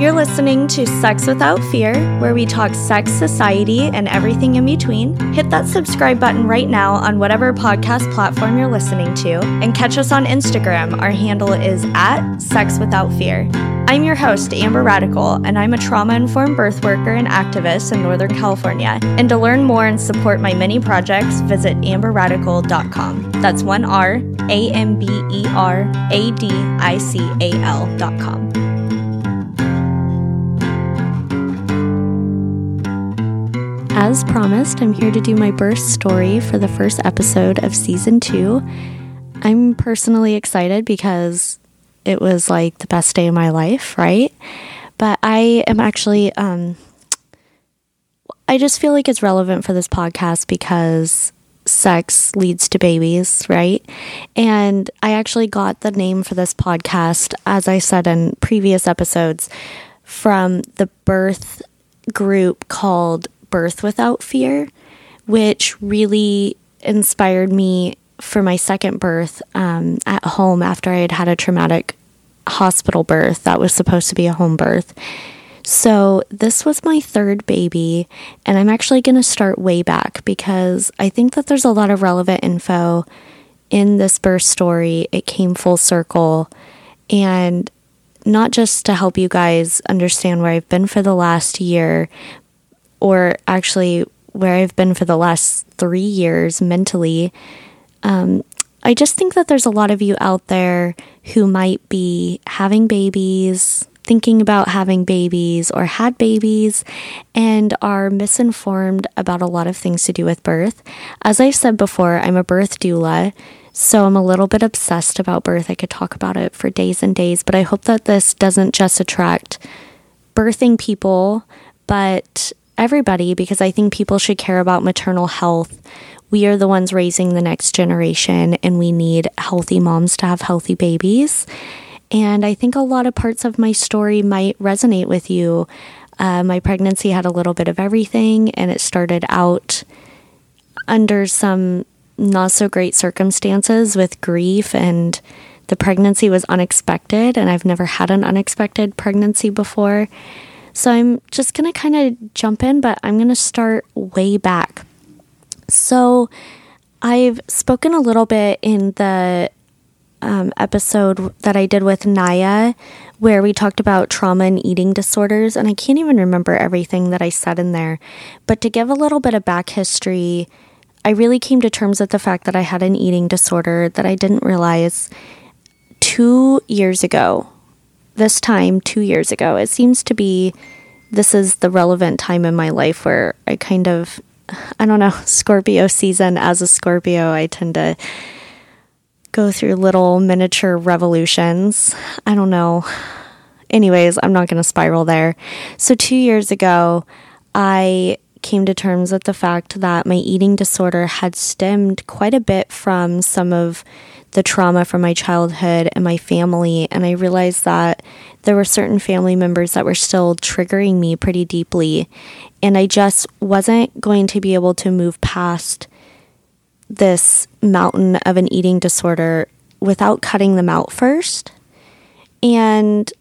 You're listening to Sex Without Fear, where we talk sex, society, and everything in between. Hit that subscribe button right now on whatever podcast platform you're listening to, and catch us on Instagram. Our handle is at Sex Without Fear. I'm your host, Amber Radical, and I'm a trauma informed birth worker and activist in Northern California. And to learn more and support my many projects, visit amberradical.com. That's one R, A M B E R A D I C A L.com. As promised, I'm here to do my birth story for the first episode of season two. I'm personally excited because it was like the best day of my life, right? But I am actually, um, I just feel like it's relevant for this podcast because sex leads to babies, right? And I actually got the name for this podcast, as I said in previous episodes, from the birth group called Birth Without Fear, which really inspired me for my second birth um, at home after I had had a traumatic hospital birth that was supposed to be a home birth. So, this was my third baby, and I'm actually going to start way back because I think that there's a lot of relevant info in this birth story. It came full circle, and not just to help you guys understand where I've been for the last year, or actually where I've been for the last three years mentally. Um, I just think that there's a lot of you out there who might be having babies, thinking about having babies, or had babies, and are misinformed about a lot of things to do with birth. As I've said before, I'm a birth doula. So I'm a little bit obsessed about birth. I could talk about it for days and days, but I hope that this doesn't just attract birthing people, but everybody because I think people should care about maternal health. We are the ones raising the next generation, and we need healthy moms to have healthy babies. And I think a lot of parts of my story might resonate with you. Uh, my pregnancy had a little bit of everything, and it started out under some not so great circumstances with grief and the pregnancy was unexpected and I've never had an unexpected pregnancy before. So I'm just going to kind of jump in, but I'm going to start way back. So I've spoken a little bit in the um, episode that I did with Naya, where we talked about trauma and eating disorders, and I can't even remember everything that I said in there. But to give a little bit of back history, I really came to terms with the fact that I had an eating disorder that I didn't realize two years ago this time two years ago. It seems to be this is the relevant time in my life where I kind of, I don't know, Scorpio season. As a Scorpio, I tend to go through little miniature revolutions. I don't know. Anyways, I'm not going to spiral there. So, two years ago, I came to terms with the fact that my eating disorder had stemmed quite a bit from some of the trauma from my childhood and my family. And I realized that there were certain family members that were still triggering me pretty deeply. And I just wasn't going to be able to move past this mountain of an eating disorder without cutting them out first. And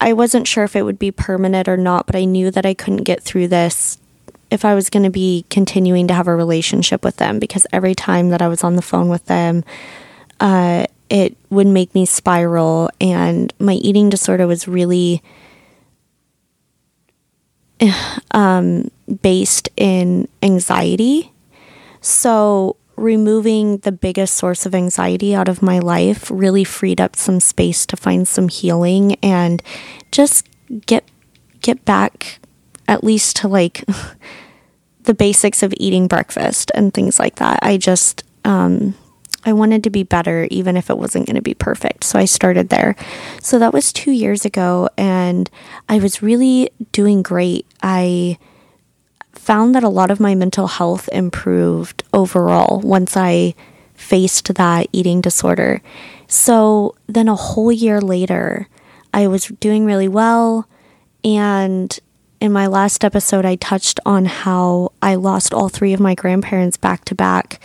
I wasn't sure if it would be permanent or not, but I knew that I couldn't get through this if I was going to be continuing to have a relationship with them because every time that I was on the phone with them, uh, it would make me spiral, and my eating disorder was really um, based in anxiety. So, removing the biggest source of anxiety out of my life really freed up some space to find some healing and just get get back at least to like the basics of eating breakfast and things like that. I just um, I wanted to be better, even if it wasn't going to be perfect. So I started there. So that was two years ago, and I was really doing great. I found that a lot of my mental health improved overall once I faced that eating disorder. So then a whole year later, I was doing really well. And in my last episode, I touched on how I lost all three of my grandparents back to back.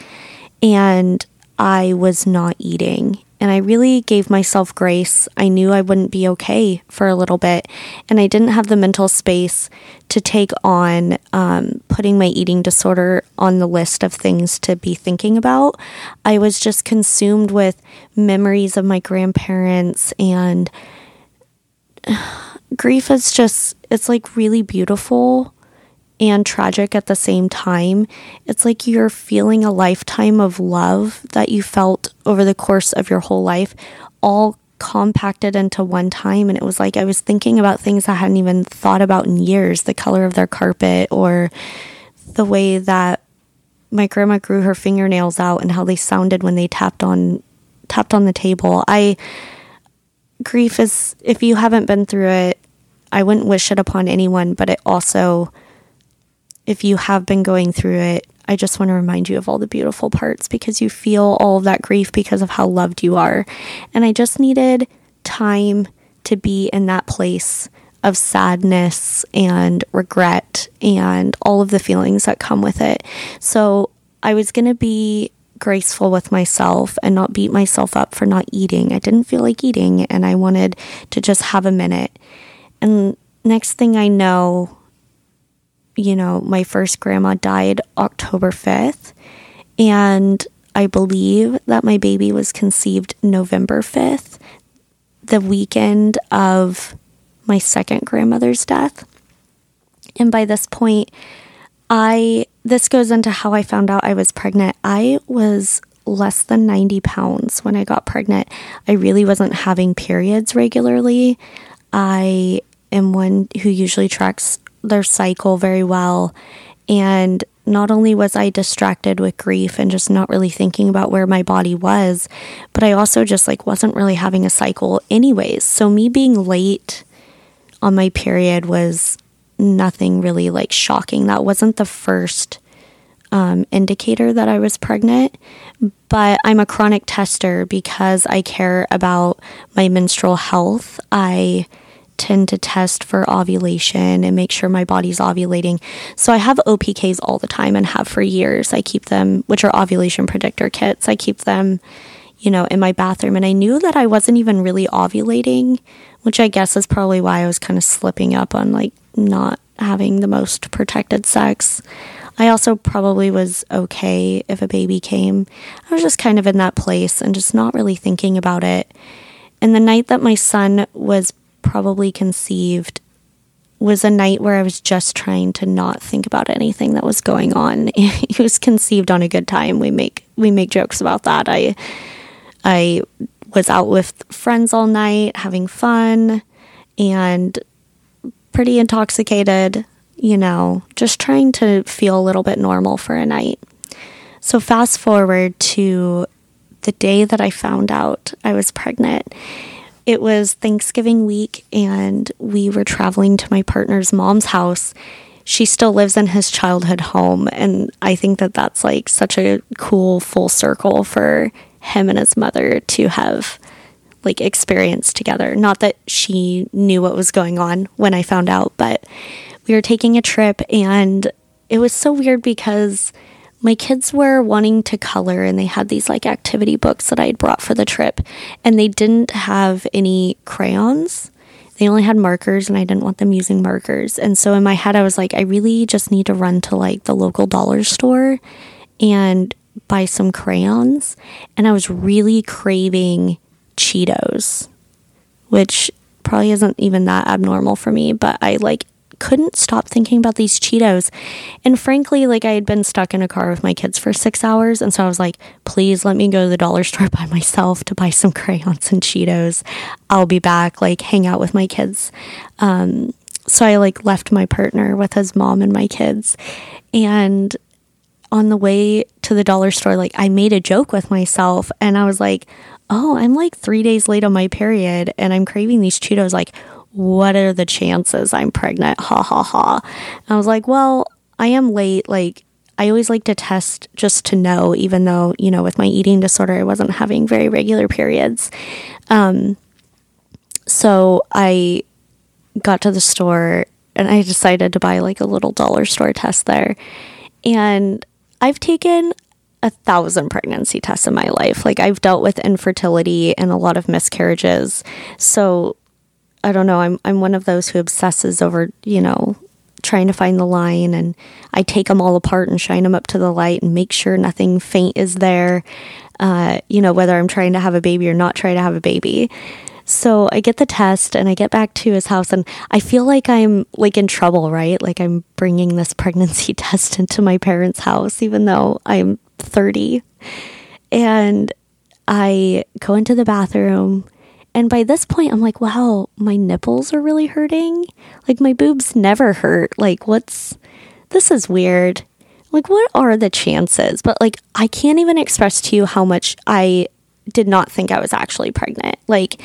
And I was not eating. and I really gave myself grace. I knew I wouldn't be okay for a little bit, and I didn't have the mental space to take on um, putting my eating disorder on the list of things to be thinking about. I was just consumed with memories of my grandparents, and grief is just, it's like really beautiful and tragic at the same time. It's like you're feeling a lifetime of love that you felt over the course of your whole life, all compacted into one time. And it was like I was thinking about things I hadn't even thought about in years the color of their carpet or the way that my grandma grew her fingernails out and how they sounded when they tapped on tapped on the table. I grief is if you haven't been through it, I wouldn't wish it upon anyone, but it also if you have been going through it, I just want to remind you of all the beautiful parts because you feel all of that grief because of how loved you are. And I just needed time to be in that place of sadness and regret and all of the feelings that come with it. So I was going to be graceful with myself and not beat myself up for not eating. I didn't feel like eating and I wanted to just have a minute. And next thing I know, you know, my first grandma died October 5th. And I believe that my baby was conceived November 5th, the weekend of my second grandmother's death. And by this point, I, this goes into how I found out I was pregnant. I was less than 90 pounds when I got pregnant. I really wasn't having periods regularly. I am one who usually tracks their cycle very well. And not only was I distracted with grief and just not really thinking about where my body was, but I also just like wasn't really having a cycle anyways. So me being late on my period was nothing really like shocking. That wasn't the first um, indicator that I was pregnant, but I'm a chronic tester because I care about my menstrual health. I tend to test for ovulation and make sure my body's ovulating. So I have OPKs all the time and have for years. I keep them, which are ovulation predictor kits. I keep them, you know, in my bathroom. And I knew that I wasn't even really ovulating, which I guess is probably why I was kind of slipping up on like not having the most protected sex. I also probably was okay if a baby came. I was just kind of in that place and just not really thinking about it. And the night that my son was probably conceived was a night where I was just trying to not think about anything that was going on. it was conceived on a good time. We make we make jokes about that. I I was out with friends all night having fun and pretty intoxicated, you know, just trying to feel a little bit normal for a night. So fast forward to the day that I found out I was pregnant it was Thanksgiving week, and we were traveling to my partner's mom's house. She still lives in his childhood home, and I think that that's like such a cool full circle for him and his mother to have like experienced together. Not that she knew what was going on when I found out, but we were taking a trip, and it was so weird because my kids were wanting to color and they had these like activity books that I had brought for the trip and they didn't have any crayons. They only had markers and I didn't want them using markers. And so in my head I was like I really just need to run to like the local dollar store and buy some crayons and I was really craving Cheetos, which probably isn't even that abnormal for me, but I like couldn't stop thinking about these Cheetos. And frankly, like I had been stuck in a car with my kids for six hours. And so I was like, please let me go to the dollar store by myself to buy some crayons and Cheetos. I'll be back, like hang out with my kids. Um, so I like left my partner with his mom and my kids. And on the way to the dollar store, like I made a joke with myself and I was like, oh, I'm like three days late on my period and I'm craving these Cheetos. Like, what are the chances I'm pregnant? Ha ha ha. And I was like, well, I am late. Like, I always like to test just to know, even though, you know, with my eating disorder, I wasn't having very regular periods. Um, so I got to the store and I decided to buy like a little dollar store test there. And I've taken a thousand pregnancy tests in my life. Like I've dealt with infertility and a lot of miscarriages. So I don't know, I'm I'm one of those who obsesses over, you know, trying to find the line and I take them all apart and shine them up to the light and make sure nothing faint is there. Uh, you know, whether I'm trying to have a baby or not trying to have a baby. So I get the test and I get back to his house and I feel like I'm like in trouble, right? Like I'm bringing this pregnancy test into my parents' house even though I'm 30. And I go into the bathroom and by this point, I'm like, wow, my nipples are really hurting. Like, my boobs never hurt. Like, what's this is weird. Like, what are the chances? But, like, I can't even express to you how much I did not think I was actually pregnant. Like,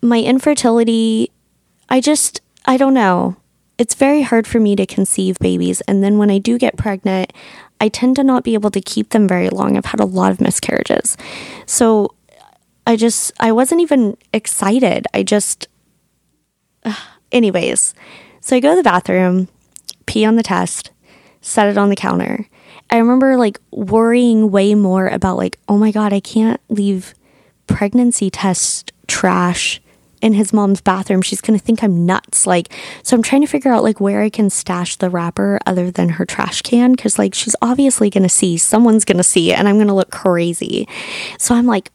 my infertility, I just, I don't know. It's very hard for me to conceive babies. And then when I do get pregnant, I tend to not be able to keep them very long. I've had a lot of miscarriages. So I just, I wasn't even excited. I just, uh, anyways. So I go to the bathroom, pee on the test, set it on the counter. I remember like worrying way more about like, oh my God, I can't leave pregnancy test trash in his mom's bathroom. She's going to think I'm nuts. Like, so I'm trying to figure out like where I can stash the wrapper other than her trash can because like she's obviously going to see, someone's going to see and I'm going to look crazy. So I'm like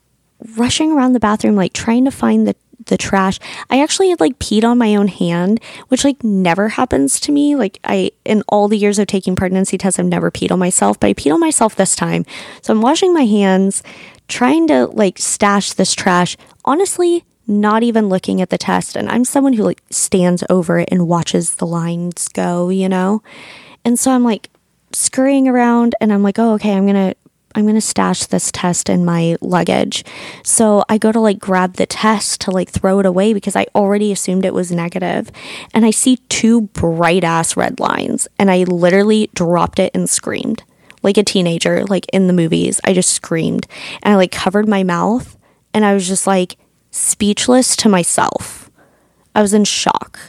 rushing around the bathroom, like trying to find the the trash. I actually had like peed on my own hand, which like never happens to me. Like I in all the years of taking pregnancy tests, I've never peed on myself, but I peed on myself this time. So I'm washing my hands, trying to like stash this trash. Honestly, not even looking at the test. And I'm someone who like stands over it and watches the lines go, you know? And so I'm like scurrying around and I'm like, oh, okay, I'm going to I'm going to stash this test in my luggage. So I go to like grab the test to like throw it away because I already assumed it was negative. And I see two bright ass red lines and I literally dropped it and screamed like a teenager, like in the movies. I just screamed and I like covered my mouth and I was just like speechless to myself. I was in shock.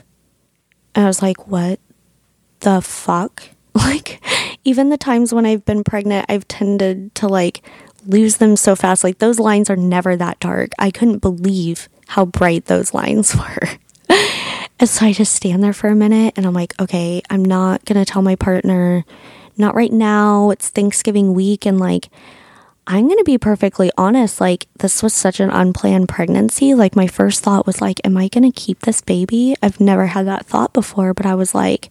And I was like, what the fuck? Like, even the times when I've been pregnant, I've tended to like lose them so fast. Like those lines are never that dark. I couldn't believe how bright those lines were. and so I just stand there for a minute and I'm like, okay, I'm not going to tell my partner, not right now. It's Thanksgiving week. And like, I'm going to be perfectly honest. Like, this was such an unplanned pregnancy. Like, my first thought was, like, am I going to keep this baby? I've never had that thought before, but I was like,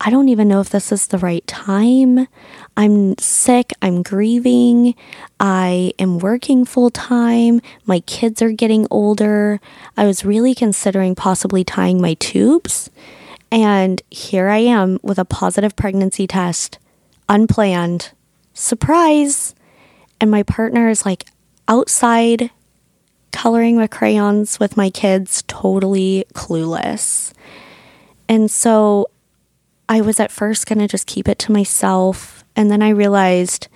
I don't even know if this is the right time. I'm sick. I'm grieving. I am working full time. My kids are getting older. I was really considering possibly tying my tubes. And here I am with a positive pregnancy test, unplanned. Surprise! And my partner is like outside coloring with crayons with my kids, totally clueless. And so I was at first going to just keep it to myself. And then I realized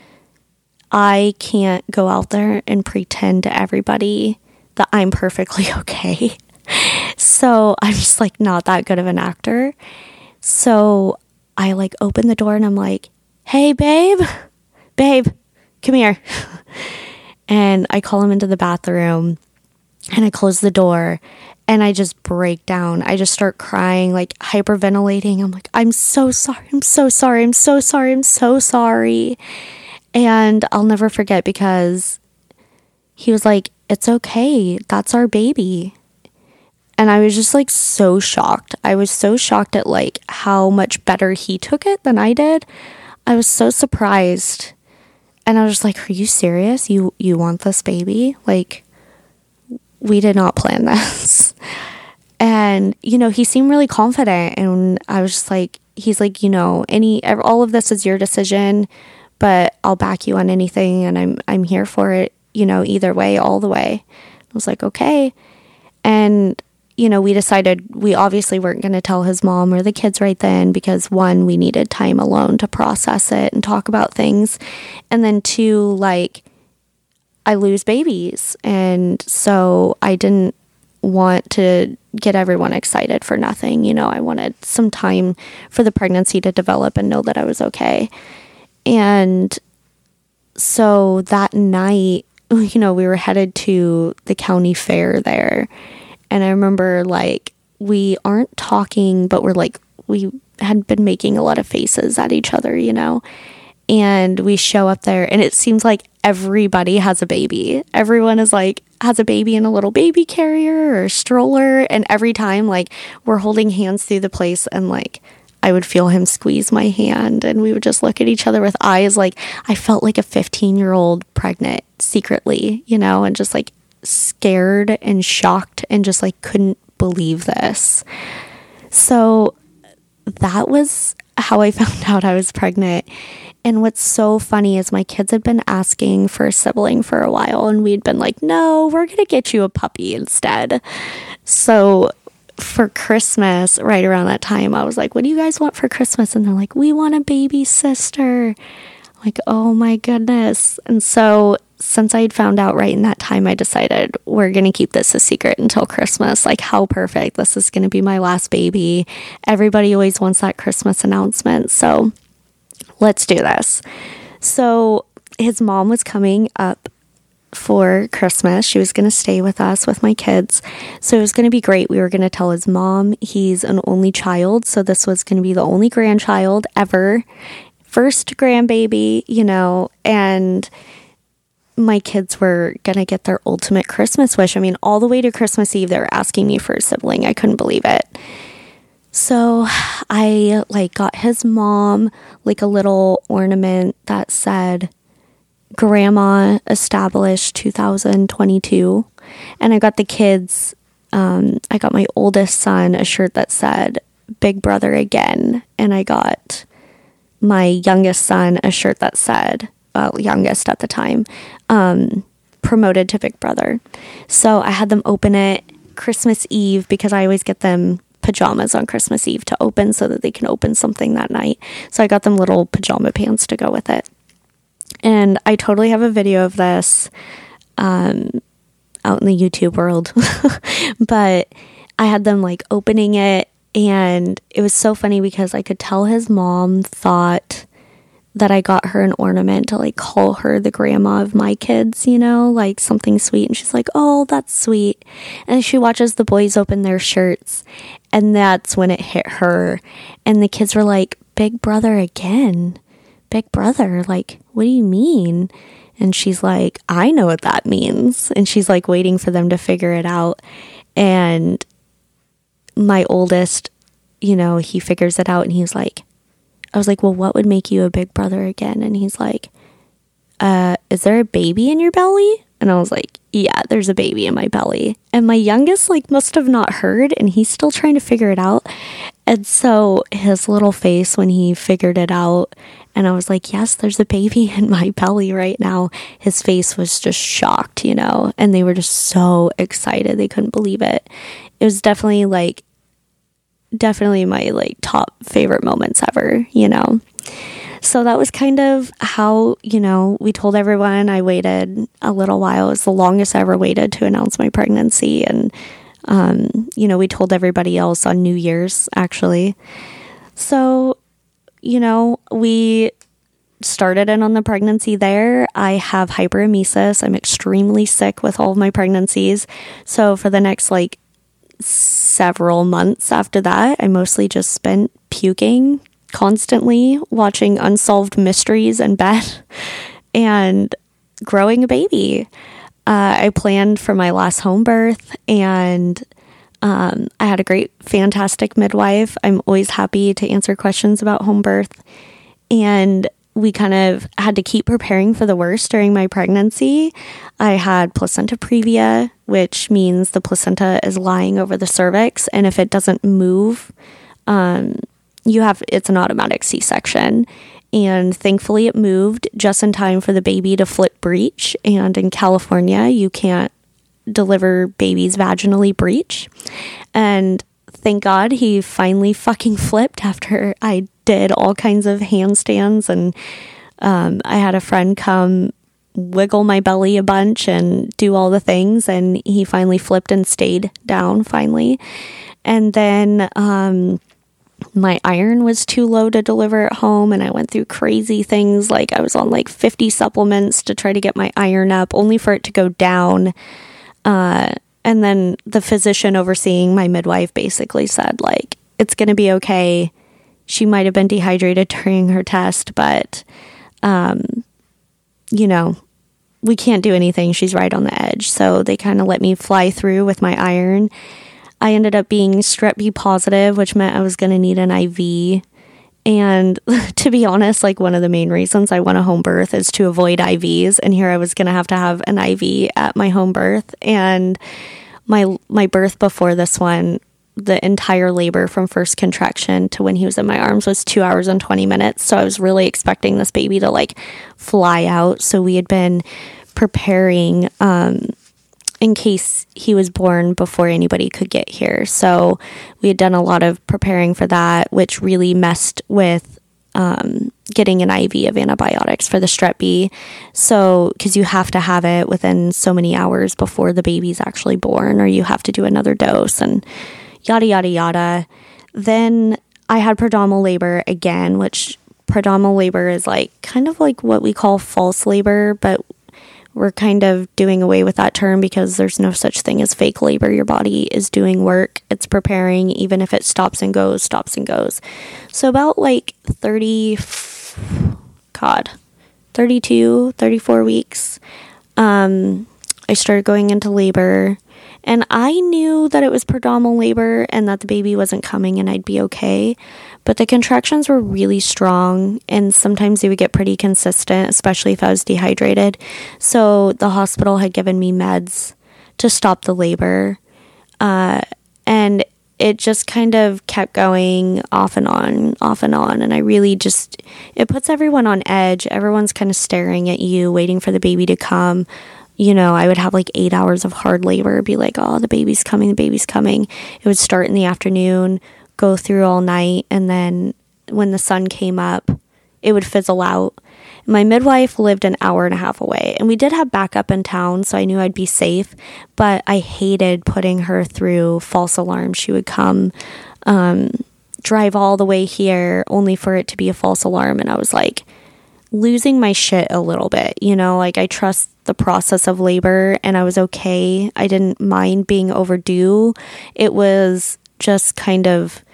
I can't go out there and pretend to everybody that I'm perfectly okay. so I'm just like not that good of an actor. So I like open the door and I'm like, hey, babe, babe, come here. and I call him into the bathroom and I close the door and I just break down. I just start crying, like hyperventilating. I'm like, I'm so sorry. I'm so sorry. I'm so sorry. I'm so sorry. And I'll never forget because he was like, It's okay. That's our baby. And I was just like so shocked. I was so shocked at like how much better he took it than I did. I was so surprised. And I was just like, Are you serious? You you want this baby? Like we did not plan this. And, you know, he seemed really confident. And I was just like, he's like, you know, any, all of this is your decision, but I'll back you on anything. And I'm, I'm here for it, you know, either way, all the way. I was like, okay. And, you know, we decided we obviously weren't going to tell his mom or the kids right then because one, we needed time alone to process it and talk about things. And then two, like, I lose babies. And so I didn't want to get everyone excited for nothing. You know, I wanted some time for the pregnancy to develop and know that I was okay. And so that night, you know, we were headed to the county fair there. And I remember like we aren't talking, but we're like, we had been making a lot of faces at each other, you know? And we show up there, and it seems like everybody has a baby. Everyone is like, has a baby in a little baby carrier or stroller. And every time, like, we're holding hands through the place, and like, I would feel him squeeze my hand, and we would just look at each other with eyes like I felt like a 15 year old pregnant secretly, you know, and just like scared and shocked and just like couldn't believe this. So that was how I found out I was pregnant. And what's so funny is my kids had been asking for a sibling for a while, and we'd been like, no, we're going to get you a puppy instead. So for Christmas, right around that time, I was like, what do you guys want for Christmas? And they're like, we want a baby sister. like, oh my goodness. And so since I'd found out right in that time, I decided we're going to keep this a secret until Christmas. Like, how perfect. This is going to be my last baby. Everybody always wants that Christmas announcement. So let's do this. So his mom was coming up for Christmas. She was going to stay with us with my kids. So it was going to be great. We were going to tell his mom he's an only child. So this was going to be the only grandchild ever. First grandbaby, you know, and my kids were going to get their ultimate Christmas wish. I mean, all the way to Christmas Eve, they were asking me for a sibling. I couldn't believe it. So I like got his mom like a little ornament that said grandma established 2022 and I got the kids um, I got my oldest son a shirt that said big brother again and I got my youngest son a shirt that said uh, youngest at the time, um, promoted to Big Brother. So I had them open it Christmas Eve because I always get them pajamas on Christmas Eve to open so that they can open something that night. So I got them little pajama pants to go with it. And I totally have a video of this um, out in the YouTube world. but I had them like opening it, and it was so funny because I could tell his mom thought that I got her an ornament to like call her the grandma of my kids, you know, like something sweet. And she's like, oh, that's sweet. And she watches the boys open their shirts. And that's when it hit her. And the kids were like, Big brother again. Big brother. Like, what do you mean? And she's like, I know what that means. And she's like waiting for them to figure it out. And my oldest, you know, he figures it out and he's like, I was like, well, what would make you a big brother again? And he's like, uh, is there a baby in your belly? And I was like, yeah, there's a baby in my belly. And my youngest, like, must have not heard, and he's still trying to figure it out. And so his little face when he figured it out, and I was like, yes, there's a baby in my belly right now. His face was just shocked, you know, and they were just so excited. They couldn't believe it. It was definitely like definitely my like top favorite moments ever, you know. So that was kind of how, you know, we told everyone I waited a little while. It was the longest I ever waited to announce my pregnancy. And, um, you know, we told everybody else on New Year's, actually. So, you know, we started in on the pregnancy there. I have hyperemesis. I'm extremely sick with all of my pregnancies. So for the next like several months after that, I mostly just spent puking constantly, watching unsolved mysteries in bed, and growing a baby. Uh, I planned for my last home birth and um, I had a great, fantastic midwife. I'm always happy to answer questions about home birth. And we kind of had to keep preparing for the worst during my pregnancy. I had placenta previa, which means the placenta is lying over the cervix, and if it doesn't move, um, you have it's an automatic C section. And thankfully, it moved just in time for the baby to flip breech. And in California, you can't deliver babies vaginally breech. And thank God he finally fucking flipped after I did all kinds of handstands and um, I had a friend come wiggle my belly a bunch and do all the things and he finally flipped and stayed down finally. And then um, my iron was too low to deliver at home and I went through crazy things like I was on like 50 supplements to try to get my iron up only for it to go down. Uh, and then the physician overseeing my midwife basically said like it's going to be okay she might have been dehydrated during her test but um, you know we can't do anything she's right on the edge so they kind of let me fly through with my iron I ended up being strep B positive, which meant I was going to need an IV. And to be honest, like one of the main reasons I want a home birth is to avoid IVs. And here I was going to have to have an IV at my home birth. And my my birth before this one, the entire labor from first contraction to when he was in my arms was two hours and 20 minutes. So I was really expecting this baby to like fly out. So we had been preparing um, in case he was born before anybody could get here. So we had done a lot of preparing for that, which really messed with um, getting an IV of antibiotics for the strep B. So, because you have to have it within so many hours before the baby's actually born, or you have to do another dose and yada, yada, yada. Then I had prodromal labor again, which prodromal labor is like kind of like what we call false labor, but we're kind of doing away with that term because there's no such thing as fake labor. Your body is doing work, it's preparing, even if it stops and goes, stops and goes. So, about like 30, God, 32, 34 weeks, um, I started going into labor. And I knew that it was prodromal labor and that the baby wasn't coming and I'd be okay. But the contractions were really strong, and sometimes they would get pretty consistent, especially if I was dehydrated. So the hospital had given me meds to stop the labor. Uh, and it just kind of kept going off and on, off and on. And I really just, it puts everyone on edge. Everyone's kind of staring at you, waiting for the baby to come. You know, I would have like eight hours of hard labor, be like, oh, the baby's coming, the baby's coming. It would start in the afternoon go through all night. And then when the sun came up, it would fizzle out. My midwife lived an hour and a half away, and we did have backup in town, so I knew I'd be safe. But I hated putting her through false alarms. She would come, um, drive all the way here only for it to be a false alarm. And I was like losing my shit a little bit, you know, like I trust the process of labor and I was okay. I didn't mind being overdue. It was just kind of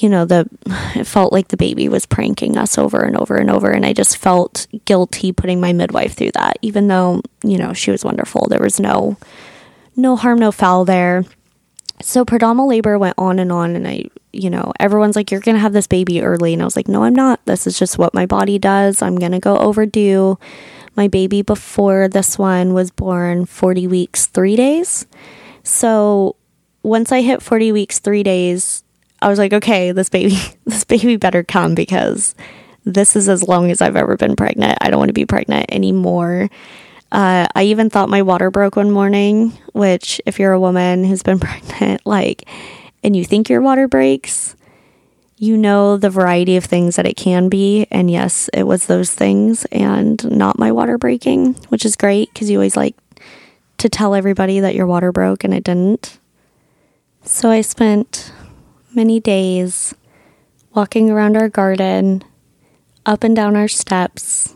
you know, the it felt like the baby was pranking us over and over and over. And I just felt guilty putting my midwife through that, even though, you know, she was wonderful. There was no no harm, no foul there. So prodromal labor went on and on and I you know, everyone's like, You're gonna have this baby early and I was like, No, I'm not. This is just what my body does. I'm gonna go overdue. My baby before this one was born 40 weeks, three days. So once I hit 40 weeks, three days, I was like, okay, this baby, this baby better come because this is as long as I've ever been pregnant. I don't want to be pregnant anymore. Uh, I even thought my water broke one morning, which, if you're a woman who's been pregnant, like, and you think your water breaks, you know the variety of things that it can be. And yes, it was those things and not my water breaking, which is great because you always like to tell everybody that your water broke and it didn't. So I spent many days walking around our garden, up and down our steps,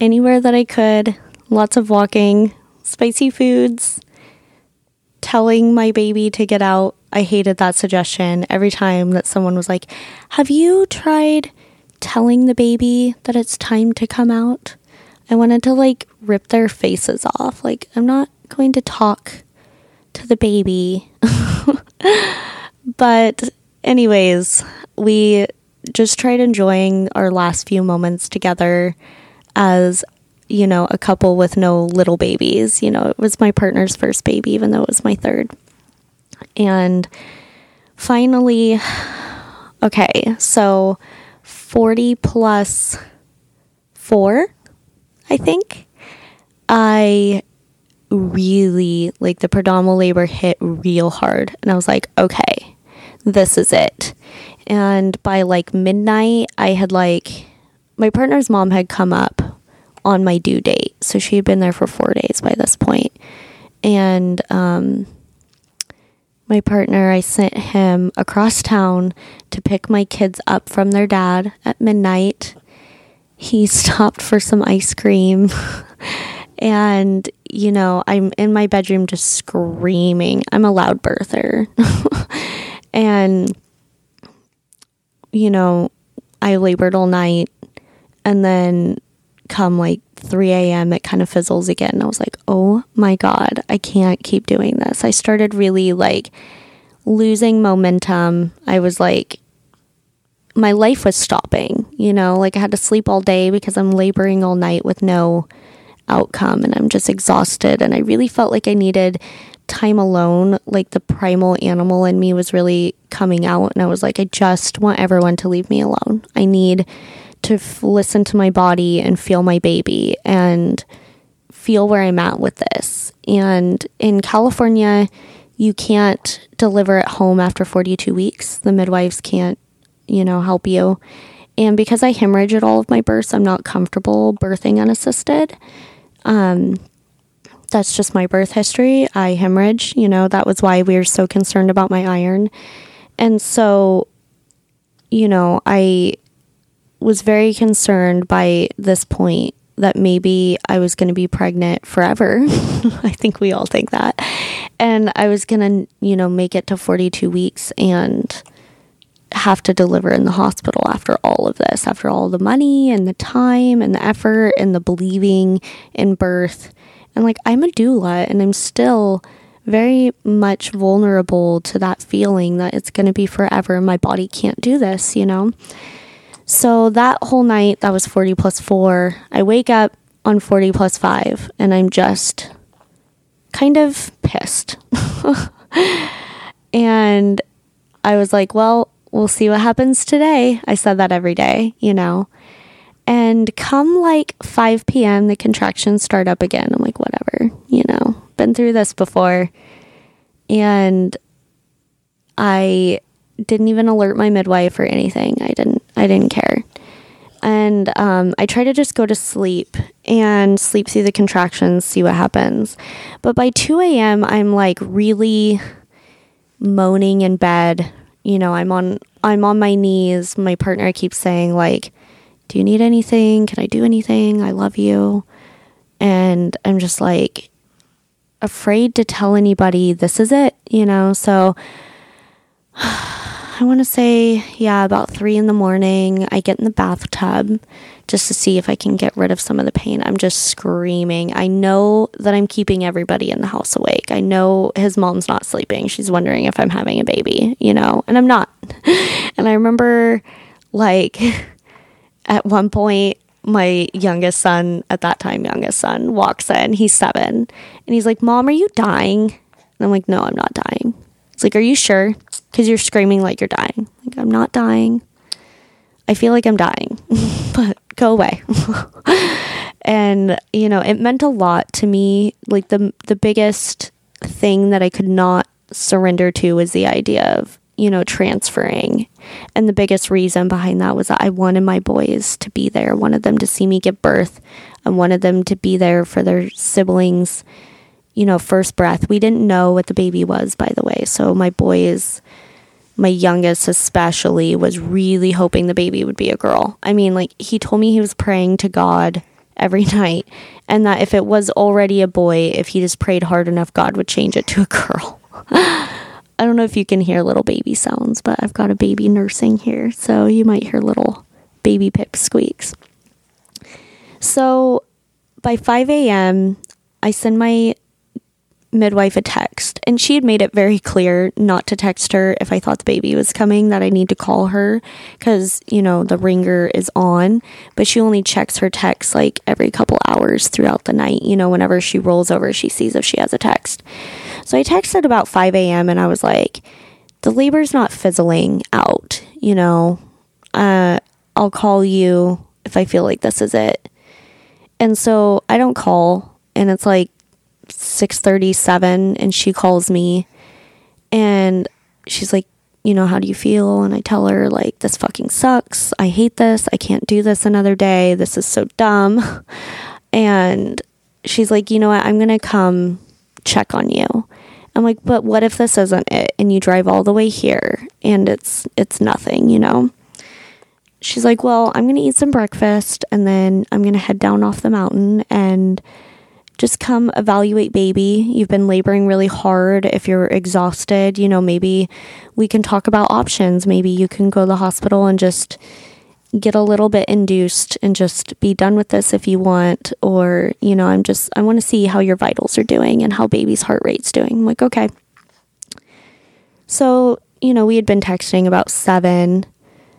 anywhere that I could, lots of walking, spicy foods, telling my baby to get out. I hated that suggestion every time that someone was like, Have you tried telling the baby that it's time to come out? I wanted to like rip their faces off. Like, I'm not going to talk to the baby. But, anyways, we just tried enjoying our last few moments together as, you know, a couple with no little babies. You know, it was my partner's first baby, even though it was my third. And finally, okay, so 40 plus four, I think. I really like the prodromal labor hit real hard. And I was like, okay, this is it. And by like midnight, I had like, my partner's mom had come up on my due date. So she had been there for four days by this point. And um, my partner, I sent him across town to pick my kids up from their dad at midnight. He stopped for some ice cream. and, you know, I'm in my bedroom just screaming. I'm a loud birther. and, you know, I labored all night. And then come like 3 a.m., it kind of fizzles again. I was like, oh my God, I can't keep doing this. I started really like losing momentum. I was like, my life was stopping, you know, like I had to sleep all day because I'm laboring all night with no outcome and I'm just exhausted. And I really felt like I needed time alone. Like the primal animal in me was really coming out. And I was like, I just want everyone to leave me alone. I need to f- listen to my body and feel my baby and feel where I'm at with this. And in California, you can't deliver at home after 42 weeks. The midwives can't, you know, help you. And because I hemorrhage at all of my births, I'm not comfortable birthing unassisted. Um, that's just my birth history. I hemorrhage, you know, that was why we were so concerned about my iron. And so, you know, I was very concerned by this point that maybe I was going to be pregnant forever. I think we all think that. And I was going to, you know, make it to 42 weeks and have to deliver in the hospital after all of this, after all the money and the time and the effort and the believing in birth. And like, I'm a doula and I'm still very much vulnerable to that feeling that it's going to be forever. My body can't do this, you know? So that whole night, that was 40 plus four. I wake up on 40 plus five and I'm just kind of pissed. and I was like, well, we'll see what happens today. I said that every day, you know. And come like 5 p.m., the contractions start up again. I'm like, whatever, you know, been through this before. And I didn't even alert my midwife or anything. I didn't I didn't care. And um, I try to just go to sleep and sleep through the contractions, see what happens. But by 2 a.m., I'm like really moaning in bed. You know, I'm on I'm on my knees. My partner keeps saying like, "Do you need anything? Can I do anything? I love you." And I'm just like afraid to tell anybody this is it, you know. So I want to say, yeah, about three in the morning, I get in the bathtub just to see if I can get rid of some of the pain. I'm just screaming. I know that I'm keeping everybody in the house awake. I know his mom's not sleeping. She's wondering if I'm having a baby, you know, and I'm not. and I remember, like, at one point, my youngest son, at that time, youngest son, walks in. He's seven. And he's like, Mom, are you dying? And I'm like, No, I'm not dying. It's like, Are you sure? because you're screaming like you're dying. Like, I'm not dying. I feel like I'm dying, but go away. and, you know, it meant a lot to me. Like, the, the biggest thing that I could not surrender to was the idea of, you know, transferring. And the biggest reason behind that was that I wanted my boys to be there, I wanted them to see me give birth, I wanted them to be there for their siblings you know, first breath. We didn't know what the baby was, by the way. So my boys, my youngest especially, was really hoping the baby would be a girl. I mean, like, he told me he was praying to God every night, and that if it was already a boy, if he just prayed hard enough, God would change it to a girl. I don't know if you can hear little baby sounds, but I've got a baby nursing here, so you might hear little baby pip squeaks. So by 5 a.m., I send my midwife a text and she had made it very clear not to text her if I thought the baby was coming that I need to call her cuz you know the ringer is on but she only checks her text like every couple hours throughout the night you know whenever she rolls over she sees if she has a text so I texted about 5 a.m. and I was like the labor's not fizzling out you know uh, I'll call you if I feel like this is it and so I don't call and it's like 6:37 and she calls me and she's like, "You know, how do you feel?" And I tell her like, "This fucking sucks. I hate this. I can't do this another day. This is so dumb." And she's like, "You know what? I'm going to come check on you." I'm like, but what if this isn't it and you drive all the way here and it's it's nothing, you know? She's like, "Well, I'm going to eat some breakfast and then I'm going to head down off the mountain and just come evaluate baby. You've been laboring really hard. If you're exhausted, you know, maybe we can talk about options. Maybe you can go to the hospital and just get a little bit induced and just be done with this if you want or you know i'm just i want to see how your vitals are doing and how baby's heart rate's doing I'm like okay so you know we had been texting about 7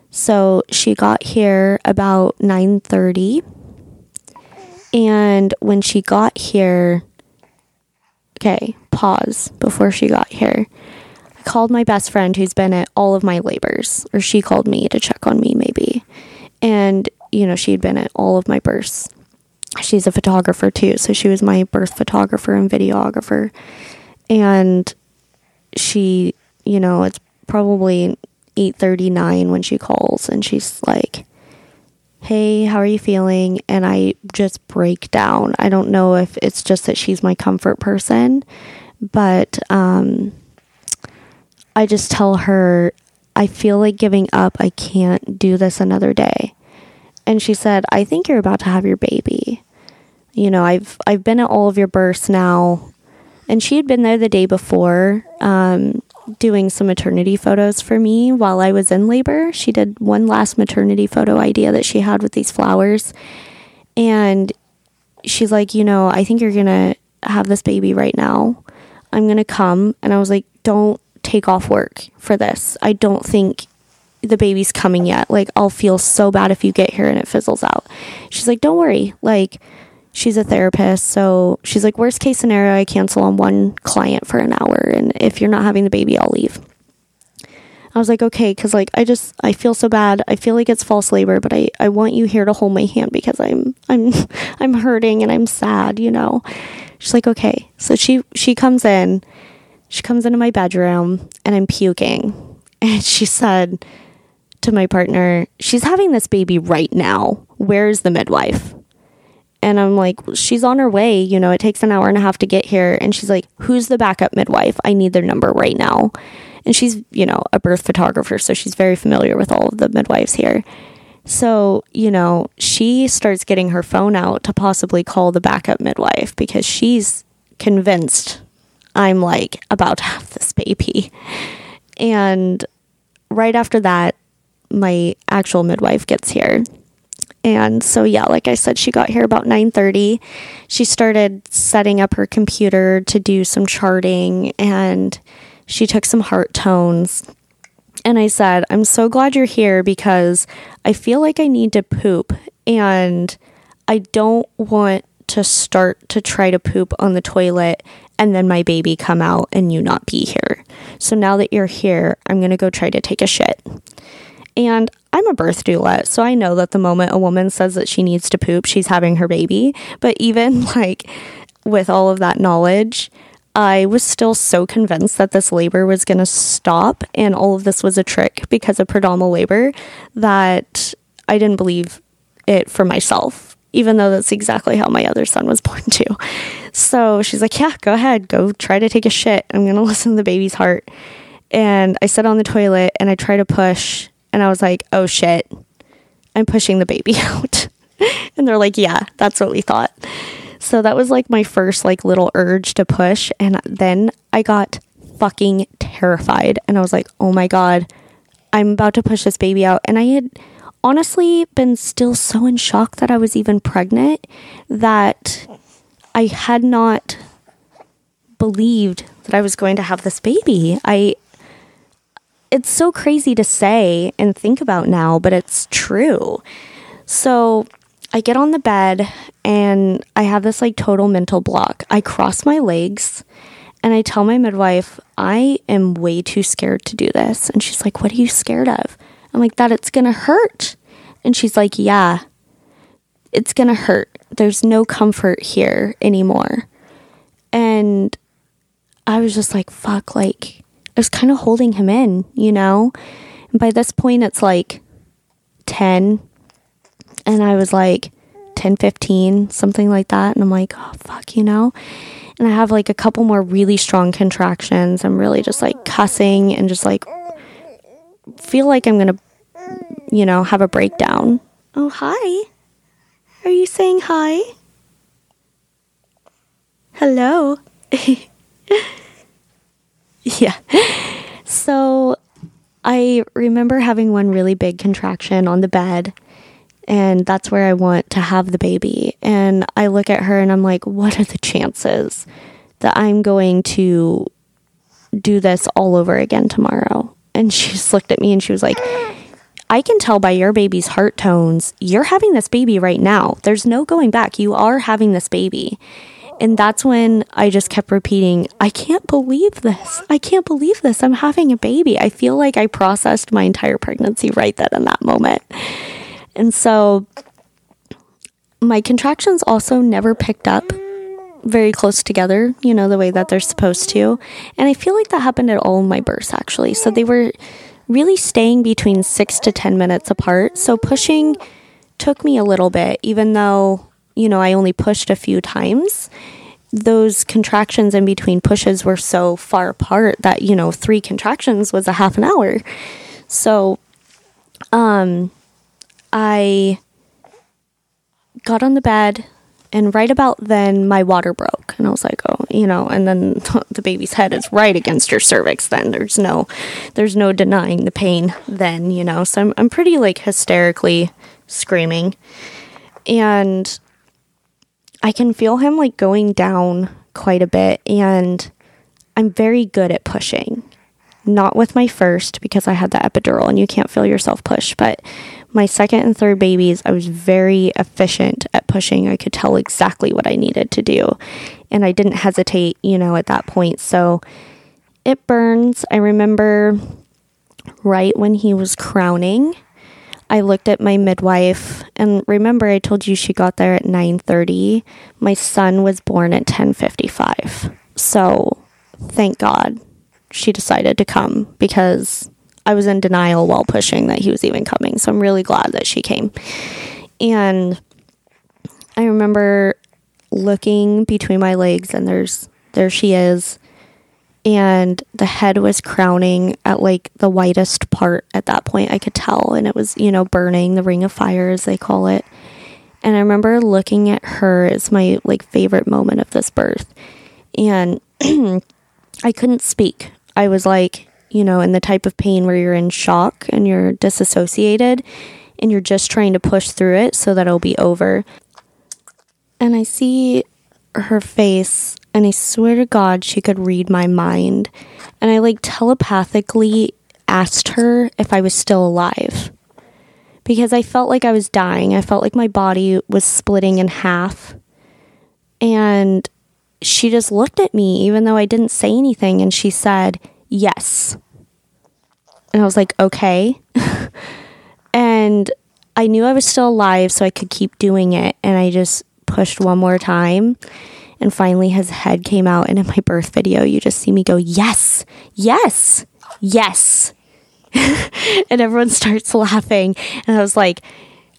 so she got here about 9:30 and when she got here okay pause before she got here I called my best friend who's been at all of my labors, or she called me to check on me, maybe. And, you know, she had been at all of my births. She's a photographer too, so she was my birth photographer and videographer. And she, you know, it's probably 8:39 when she calls and she's like, "Hey, how are you feeling?" And I just break down. I don't know if it's just that she's my comfort person, but um I just tell her, I feel like giving up. I can't do this another day. And she said, I think you're about to have your baby. You know, I've I've been at all of your births now. And she had been there the day before, um, doing some maternity photos for me while I was in labor. She did one last maternity photo idea that she had with these flowers. And she's like, you know, I think you're gonna have this baby right now. I'm gonna come. And I was like, don't take off work for this. I don't think the baby's coming yet. Like, I'll feel so bad if you get here and it fizzles out. She's like, don't worry. Like, she's a therapist. So she's like, worst case scenario, I cancel on one client for an hour. And if you're not having the baby, I'll leave. I was like, okay, because like I just I feel so bad. I feel like it's false labor, but I I want you here to hold my hand because I'm I'm I'm hurting and I'm sad, you know. She's like, okay. So she she comes in she comes into my bedroom and I'm puking. And she said to my partner, She's having this baby right now. Where's the midwife? And I'm like, She's on her way. You know, it takes an hour and a half to get here. And she's like, Who's the backup midwife? I need their number right now. And she's, you know, a birth photographer. So she's very familiar with all of the midwives here. So, you know, she starts getting her phone out to possibly call the backup midwife because she's convinced I'm like about to have this baby. And right after that, my actual midwife gets here. And so yeah, like I said she got here about 9:30. She started setting up her computer to do some charting and she took some heart tones. And I said, "I'm so glad you're here because I feel like I need to poop and I don't want to start to try to poop on the toilet and then my baby come out and you not be here. So now that you're here, I'm going to go try to take a shit. And I'm a birth doula, so I know that the moment a woman says that she needs to poop, she's having her baby. But even like with all of that knowledge, I was still so convinced that this labor was going to stop and all of this was a trick because of prodromal labor that I didn't believe it for myself even though that's exactly how my other son was born too. So she's like, Yeah, go ahead, go try to take a shit. I'm gonna listen to the baby's heart. And I sit on the toilet and I try to push, and I was like, Oh shit, I'm pushing the baby out. and they're like, Yeah, that's what we thought. So that was like my first like little urge to push. And then I got fucking terrified. And I was like, Oh my God, I'm about to push this baby out. And I had honestly been still so in shock that I was even pregnant that I had not believed that I was going to have this baby. I it's so crazy to say and think about now, but it's true. So I get on the bed and I have this like total mental block. I cross my legs and I tell my midwife, I am way too scared to do this. And she's like, What are you scared of? I'm like, that it's going to hurt. And she's like, yeah, it's going to hurt. There's no comfort here anymore. And I was just like, fuck, like, I was kind of holding him in, you know? And by this point, it's like 10. And I was like 10, 15, something like that. And I'm like, oh, fuck, you know? and I have like a couple more really strong contractions. I'm really just like cussing and just like feel like I'm going to, you know, have a breakdown. Oh, hi. Are you saying hi? Hello. yeah. So I remember having one really big contraction on the bed, and that's where I want to have the baby. And I look at her and I'm like, what are the chances that I'm going to do this all over again tomorrow? And she just looked at me and she was like, I can tell by your baby's heart tones, you're having this baby right now. There's no going back. You are having this baby. And that's when I just kept repeating, I can't believe this. I can't believe this. I'm having a baby. I feel like I processed my entire pregnancy right then in that moment. And so my contractions also never picked up very close together, you know, the way that they're supposed to. And I feel like that happened at all my births actually. So they were really staying between six to 10 minutes apart. So pushing took me a little bit, even though, you know, I only pushed a few times. Those contractions in between pushes were so far apart that, you know, three contractions was a half an hour. So, um, I got on the bed, and right about then my water broke and i was like oh you know and then the baby's head is right against your cervix then there's no there's no denying the pain then you know so i'm, I'm pretty like hysterically screaming and i can feel him like going down quite a bit and i'm very good at pushing not with my first because i had the epidural and you can't feel yourself push but my second and third babies, I was very efficient at pushing. I could tell exactly what I needed to do. And I didn't hesitate, you know, at that point. So it burns. I remember right when he was crowning, I looked at my midwife and remember I told you she got there at 9:30. My son was born at 10:55. So thank God she decided to come because I was in denial while pushing that he was even coming. So I'm really glad that she came. And I remember looking between my legs and there's there she is and the head was crowning at like the whitest part at that point I could tell and it was you know burning the ring of fire as they call it and I remember looking at her as my like favorite moment of this birth and I couldn't speak I was like you know, in the type of pain where you're in shock and you're disassociated and you're just trying to push through it so that it'll be over. And I see her face, and I swear to God, she could read my mind. And I like telepathically asked her if I was still alive because I felt like I was dying. I felt like my body was splitting in half. And she just looked at me, even though I didn't say anything, and she said, yes. And I was like, okay. and I knew I was still alive, so I could keep doing it. And I just pushed one more time. And finally, his head came out. And in my birth video, you just see me go, yes, yes, yes. and everyone starts laughing. And I was like,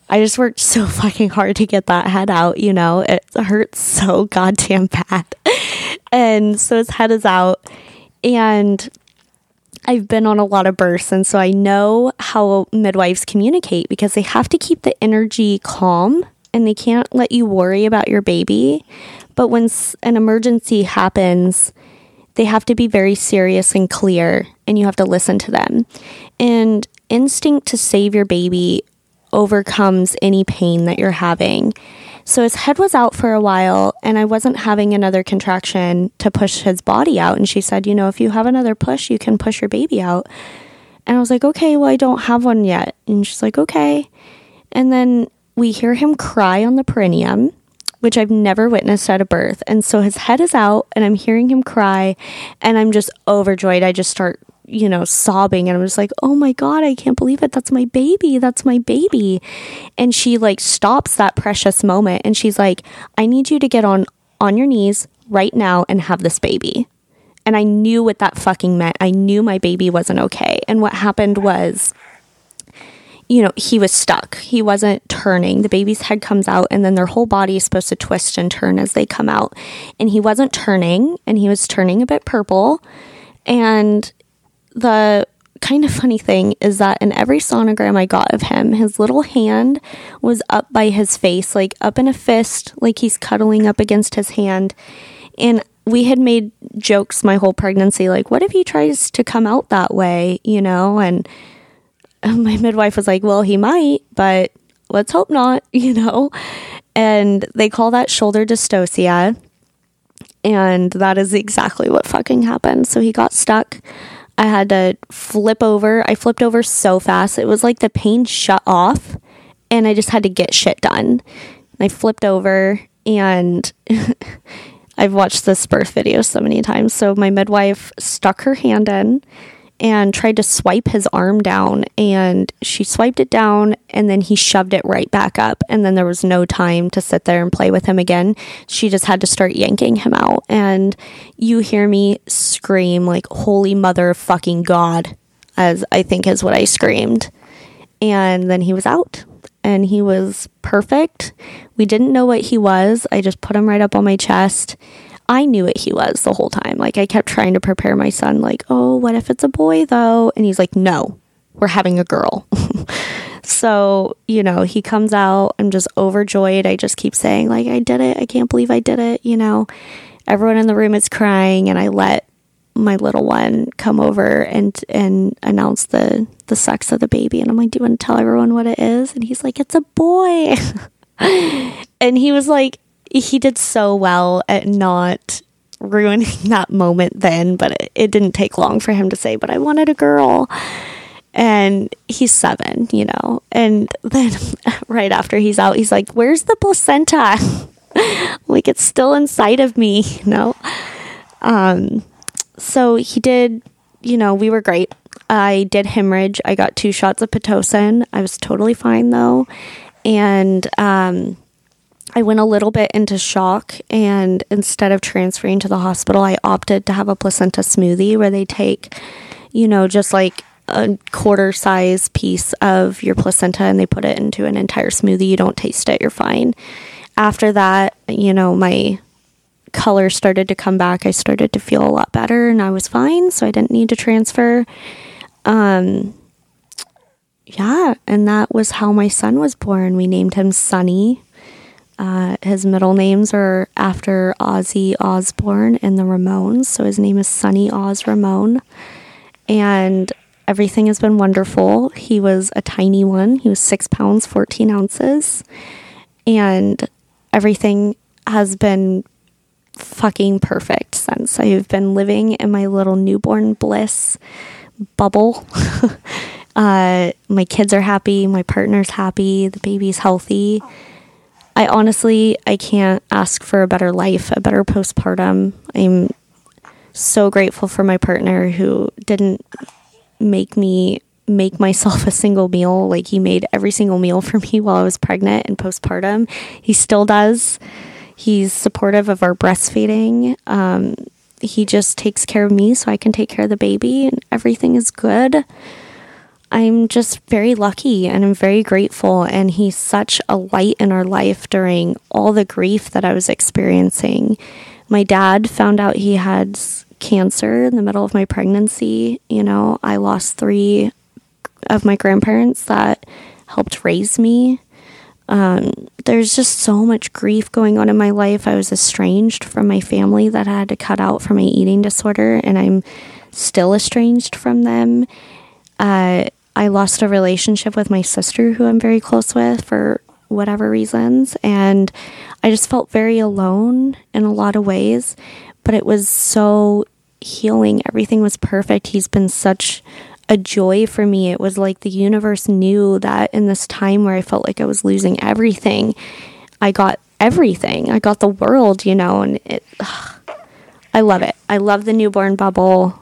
I just worked so fucking hard to get that head out, you know? It hurts so goddamn bad. and so his head is out. And I've been on a lot of births, and so I know how midwives communicate because they have to keep the energy calm and they can't let you worry about your baby. But when an emergency happens, they have to be very serious and clear, and you have to listen to them. And instinct to save your baby overcomes any pain that you're having. So his head was out for a while, and I wasn't having another contraction to push his body out. And she said, You know, if you have another push, you can push your baby out. And I was like, Okay, well, I don't have one yet. And she's like, Okay. And then we hear him cry on the perineum, which I've never witnessed at a birth. And so his head is out, and I'm hearing him cry, and I'm just overjoyed. I just start you know, sobbing. And I'm just like, oh my God, I can't believe it. That's my baby. That's my baby. And she like stops that precious moment and she's like, I need you to get on on your knees right now and have this baby. And I knew what that fucking meant. I knew my baby wasn't okay. And what happened was you know, he was stuck. He wasn't turning. The baby's head comes out, and then their whole body is supposed to twist and turn as they come out. And he wasn't turning, and he was turning a bit purple. And the kind of funny thing is that in every sonogram I got of him, his little hand was up by his face, like up in a fist, like he's cuddling up against his hand. And we had made jokes my whole pregnancy, like, what if he tries to come out that way, you know? And my midwife was like, well, he might, but let's hope not, you know? And they call that shoulder dystocia. And that is exactly what fucking happened. So he got stuck. I had to flip over. I flipped over so fast. It was like the pain shut off and I just had to get shit done. I flipped over and I've watched this birth video so many times. So my midwife stuck her hand in and tried to swipe his arm down and she swiped it down and then he shoved it right back up and then there was no time to sit there and play with him again. She just had to start yanking him out and you hear me scream like holy mother fucking god as i think is what i screamed. And then he was out and he was perfect. We didn't know what he was. I just put him right up on my chest I knew what he was the whole time. Like I kept trying to prepare my son, like, oh, what if it's a boy though? And he's like, no, we're having a girl. so, you know, he comes out. I'm just overjoyed. I just keep saying, like, I did it. I can't believe I did it. You know, everyone in the room is crying, and I let my little one come over and and announce the the sex of the baby and I'm like, "Do you want to tell everyone what it is?" And he's like, "It's a boy." and he was like he did so well at not ruining that moment then, but it, it didn't take long for him to say, But I wanted a girl. And he's seven, you know. And then right after he's out, he's like, Where's the placenta? like, it's still inside of me, you know? Um, so he did, you know, we were great. I did hemorrhage. I got two shots of Pitocin. I was totally fine though. And um, I went a little bit into shock, and instead of transferring to the hospital, I opted to have a placenta smoothie where they take, you know, just like a quarter size piece of your placenta and they put it into an entire smoothie. You don't taste it, you're fine. After that, you know, my color started to come back. I started to feel a lot better and I was fine, so I didn't need to transfer. Um, yeah, and that was how my son was born. We named him Sunny uh, his middle names are after Ozzy Osbourne and the Ramones. So his name is Sunny Oz Ramone. And everything has been wonderful. He was a tiny one, he was six pounds, 14 ounces. And everything has been fucking perfect since I've been living in my little newborn bliss bubble. uh, my kids are happy, my partner's happy, the baby's healthy. I honestly I can't ask for a better life, a better postpartum. I'm so grateful for my partner who didn't make me make myself a single meal. Like he made every single meal for me while I was pregnant and postpartum. He still does. He's supportive of our breastfeeding. Um, he just takes care of me so I can take care of the baby and everything is good. I'm just very lucky and I'm very grateful. And he's such a light in our life during all the grief that I was experiencing. My dad found out he had cancer in the middle of my pregnancy. You know, I lost three of my grandparents that helped raise me. Um, there's just so much grief going on in my life. I was estranged from my family that I had to cut out from my eating disorder, and I'm still estranged from them. Uh, I lost a relationship with my sister, who I'm very close with for whatever reasons. And I just felt very alone in a lot of ways, but it was so healing. Everything was perfect. He's been such a joy for me. It was like the universe knew that in this time where I felt like I was losing everything, I got everything. I got the world, you know, and it. Ugh, I love it. I love the newborn bubble.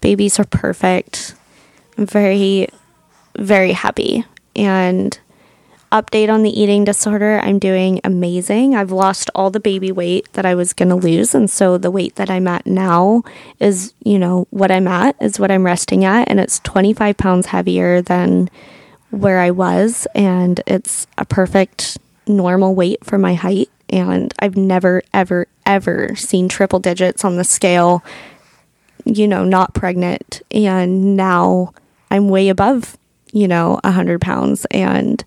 Babies are perfect. I'm very very happy. And update on the eating disorder, I'm doing amazing. I've lost all the baby weight that I was going to lose. And so the weight that I'm at now is, you know, what I'm at is what I'm resting at. And it's 25 pounds heavier than where I was, and it's a perfect normal weight for my height. And I've never, ever, ever seen triple digits on the scale, you know, not pregnant. And now I'm way above, you know, 100 pounds and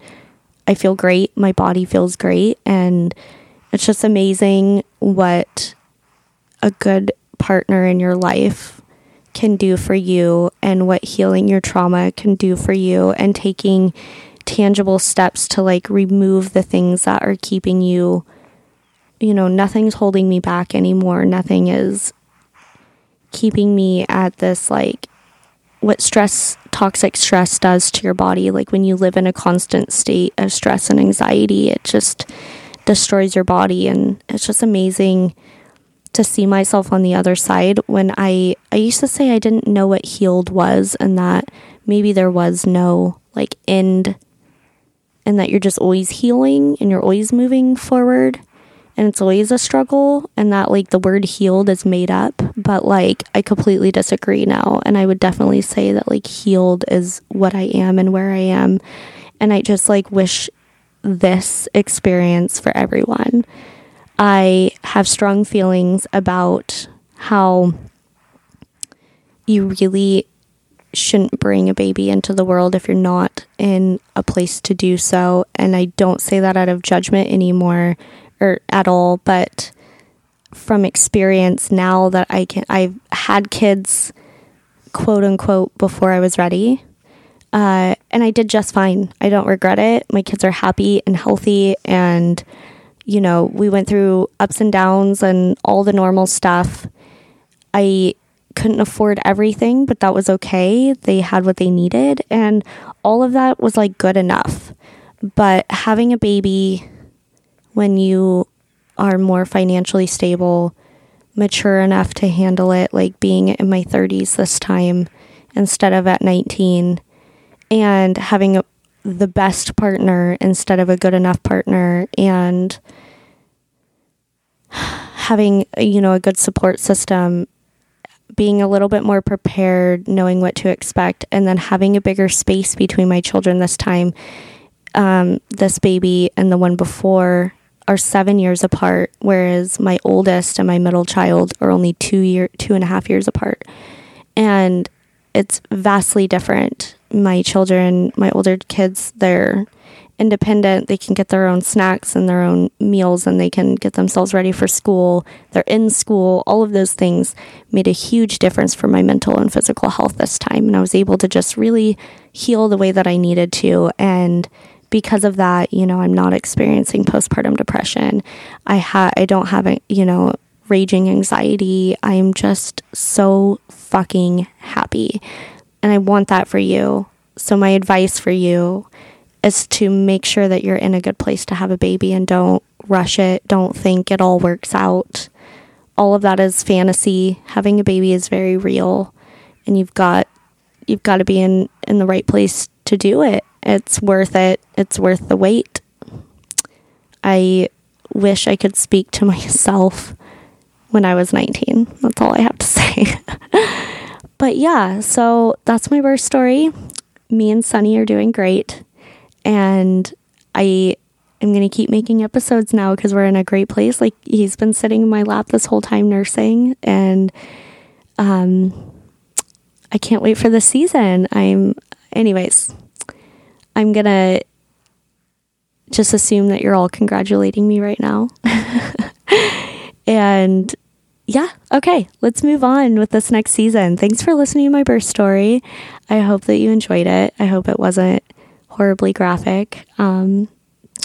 I feel great. My body feels great. And it's just amazing what a good partner in your life can do for you and what healing your trauma can do for you and taking tangible steps to like remove the things that are keeping you you know nothing's holding me back anymore nothing is keeping me at this like what stress toxic stress does to your body. Like when you live in a constant state of stress and anxiety it just destroys your body. And it's just amazing to see myself on the other side when I I used to say I didn't know what healed was and that maybe there was no like end and that you're just always healing and you're always moving forward and it's always a struggle and that like the word healed is made up but like I completely disagree now. And I would definitely say that like healed is what I am and where I am. And I just like wish this experience for everyone. I have strong feelings about how you really shouldn't bring a baby into the world if you're not in a place to do so. And I don't say that out of judgment anymore or at all, but from experience now that I can, I've had kids, quote unquote, before I was ready. Uh, and I did just fine. I don't regret it. My kids are happy and healthy and you know, we went through ups and downs and all the normal stuff. I couldn't afford everything, but that was okay. They had what they needed, and all of that was like good enough. But having a baby when you are more financially stable, mature enough to handle it, like being in my 30s this time instead of at 19, and having a, the best partner instead of a good enough partner, and having you know a good support system being a little bit more prepared knowing what to expect and then having a bigger space between my children this time um, this baby and the one before are seven years apart whereas my oldest and my middle child are only two year two and a half years apart and it's vastly different my children my older kids they're independent. They can get their own snacks and their own meals and they can get themselves ready for school. They're in school. All of those things made a huge difference for my mental and physical health this time. And I was able to just really heal the way that I needed to. And because of that, you know, I'm not experiencing postpartum depression. I ha- I don't have, a, you know, raging anxiety. I'm just so fucking happy. And I want that for you. So my advice for you is to make sure that you're in a good place to have a baby and don't rush it. Don't think it all works out. All of that is fantasy. Having a baby is very real and you've got you've got to be in in the right place to do it. It's worth it. It's worth the wait. I wish I could speak to myself when I was 19. That's all I have to say. but yeah, so that's my birth story. Me and Sunny are doing great. And I am going to keep making episodes now because we're in a great place. Like he's been sitting in my lap this whole time nursing and um I can't wait for the season. I'm anyways, I'm going to just assume that you're all congratulating me right now. and yeah, okay, let's move on with this next season. Thanks for listening to my birth story. I hope that you enjoyed it. I hope it wasn't horribly graphic um,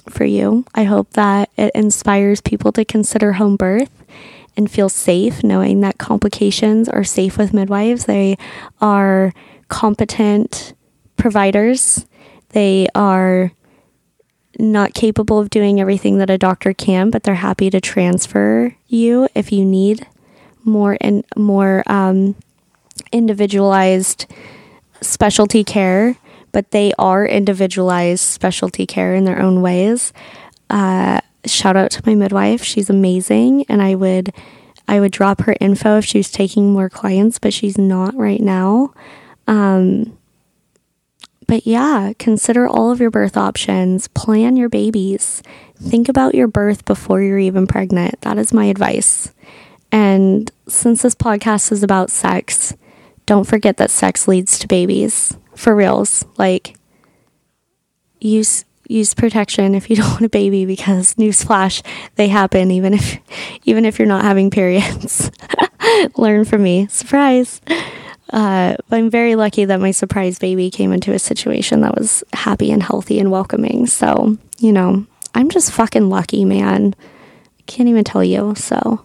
for you. I hope that it inspires people to consider home birth and feel safe knowing that complications are safe with midwives. They are competent providers, they are not capable of doing everything that a doctor can, but they're happy to transfer you if you need more and more um, individualized specialty care but they are individualized specialty care in their own ways. Uh, shout out to my midwife; she's amazing, and I would I would drop her info if she was taking more clients, but she's not right now. Um, But yeah, consider all of your birth options, plan your babies, think about your birth before you're even pregnant. That is my advice. And since this podcast is about sex, don't forget that sex leads to babies. For reals. Like, use use protection if you don't want a baby because newsflash they happen even if even if you're not having periods learn from me surprise uh, i'm very lucky that my surprise baby came into a situation that was happy and healthy and welcoming. So you know i'm just fucking lucky man. Can't even tell you. So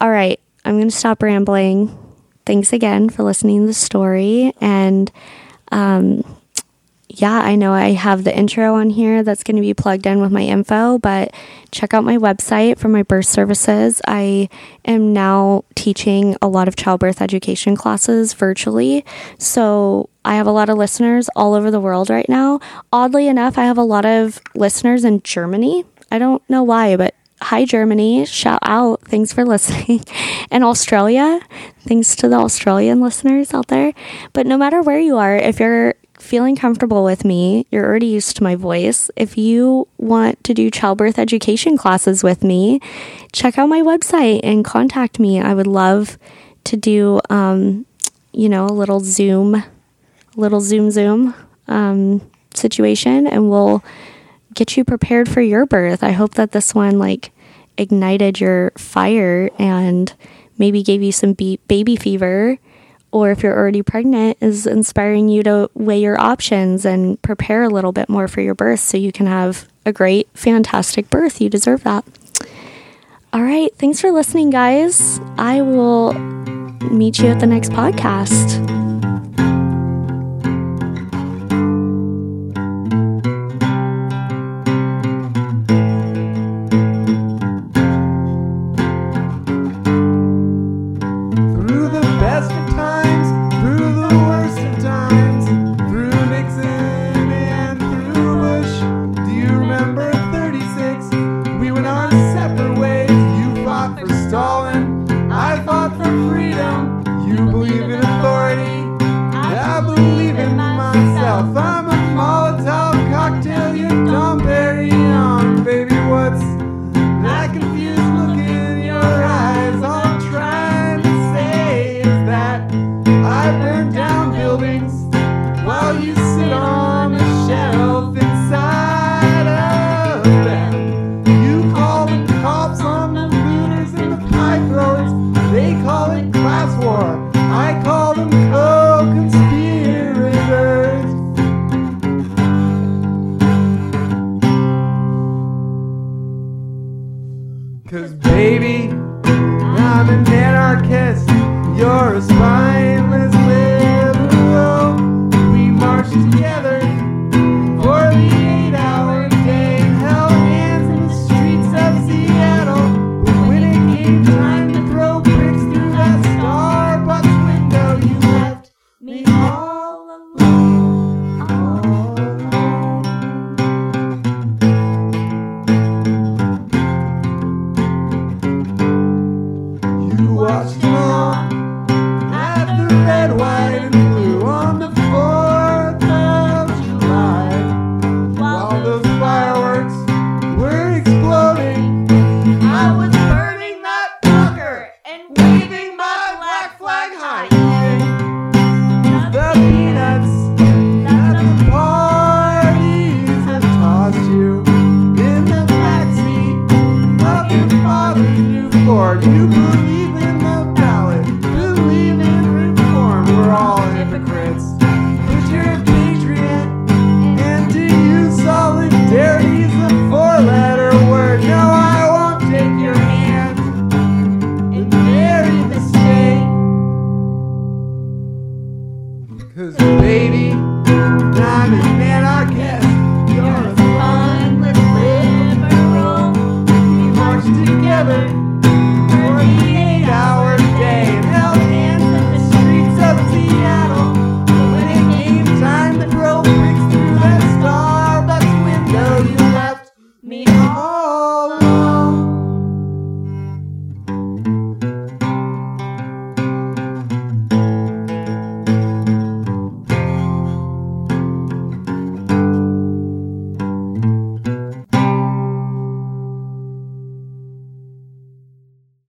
all right i'm gonna stop rambling. Thanks again for listening to the story. And um, yeah, I know I have the intro on here that's going to be plugged in with my info, but check out my website for my birth services. I am now teaching a lot of childbirth education classes virtually. So I have a lot of listeners all over the world right now. Oddly enough, I have a lot of listeners in Germany. I don't know why, but hi Germany, shout out, thanks for listening. and Australia, thanks to the Australian listeners out there. But no matter where you are, if you're feeling comfortable with me, you're already used to my voice. If you want to do childbirth education classes with me, check out my website and contact me. I would love to do, um, you know, a little Zoom, little Zoom Zoom um, situation, and we'll get you prepared for your birth. I hope that this one like ignited your fire and maybe gave you some be- baby fever or if you're already pregnant, is inspiring you to weigh your options and prepare a little bit more for your birth so you can have a great, fantastic birth. You deserve that. All right. Thanks for listening, guys. I will meet you at the next podcast.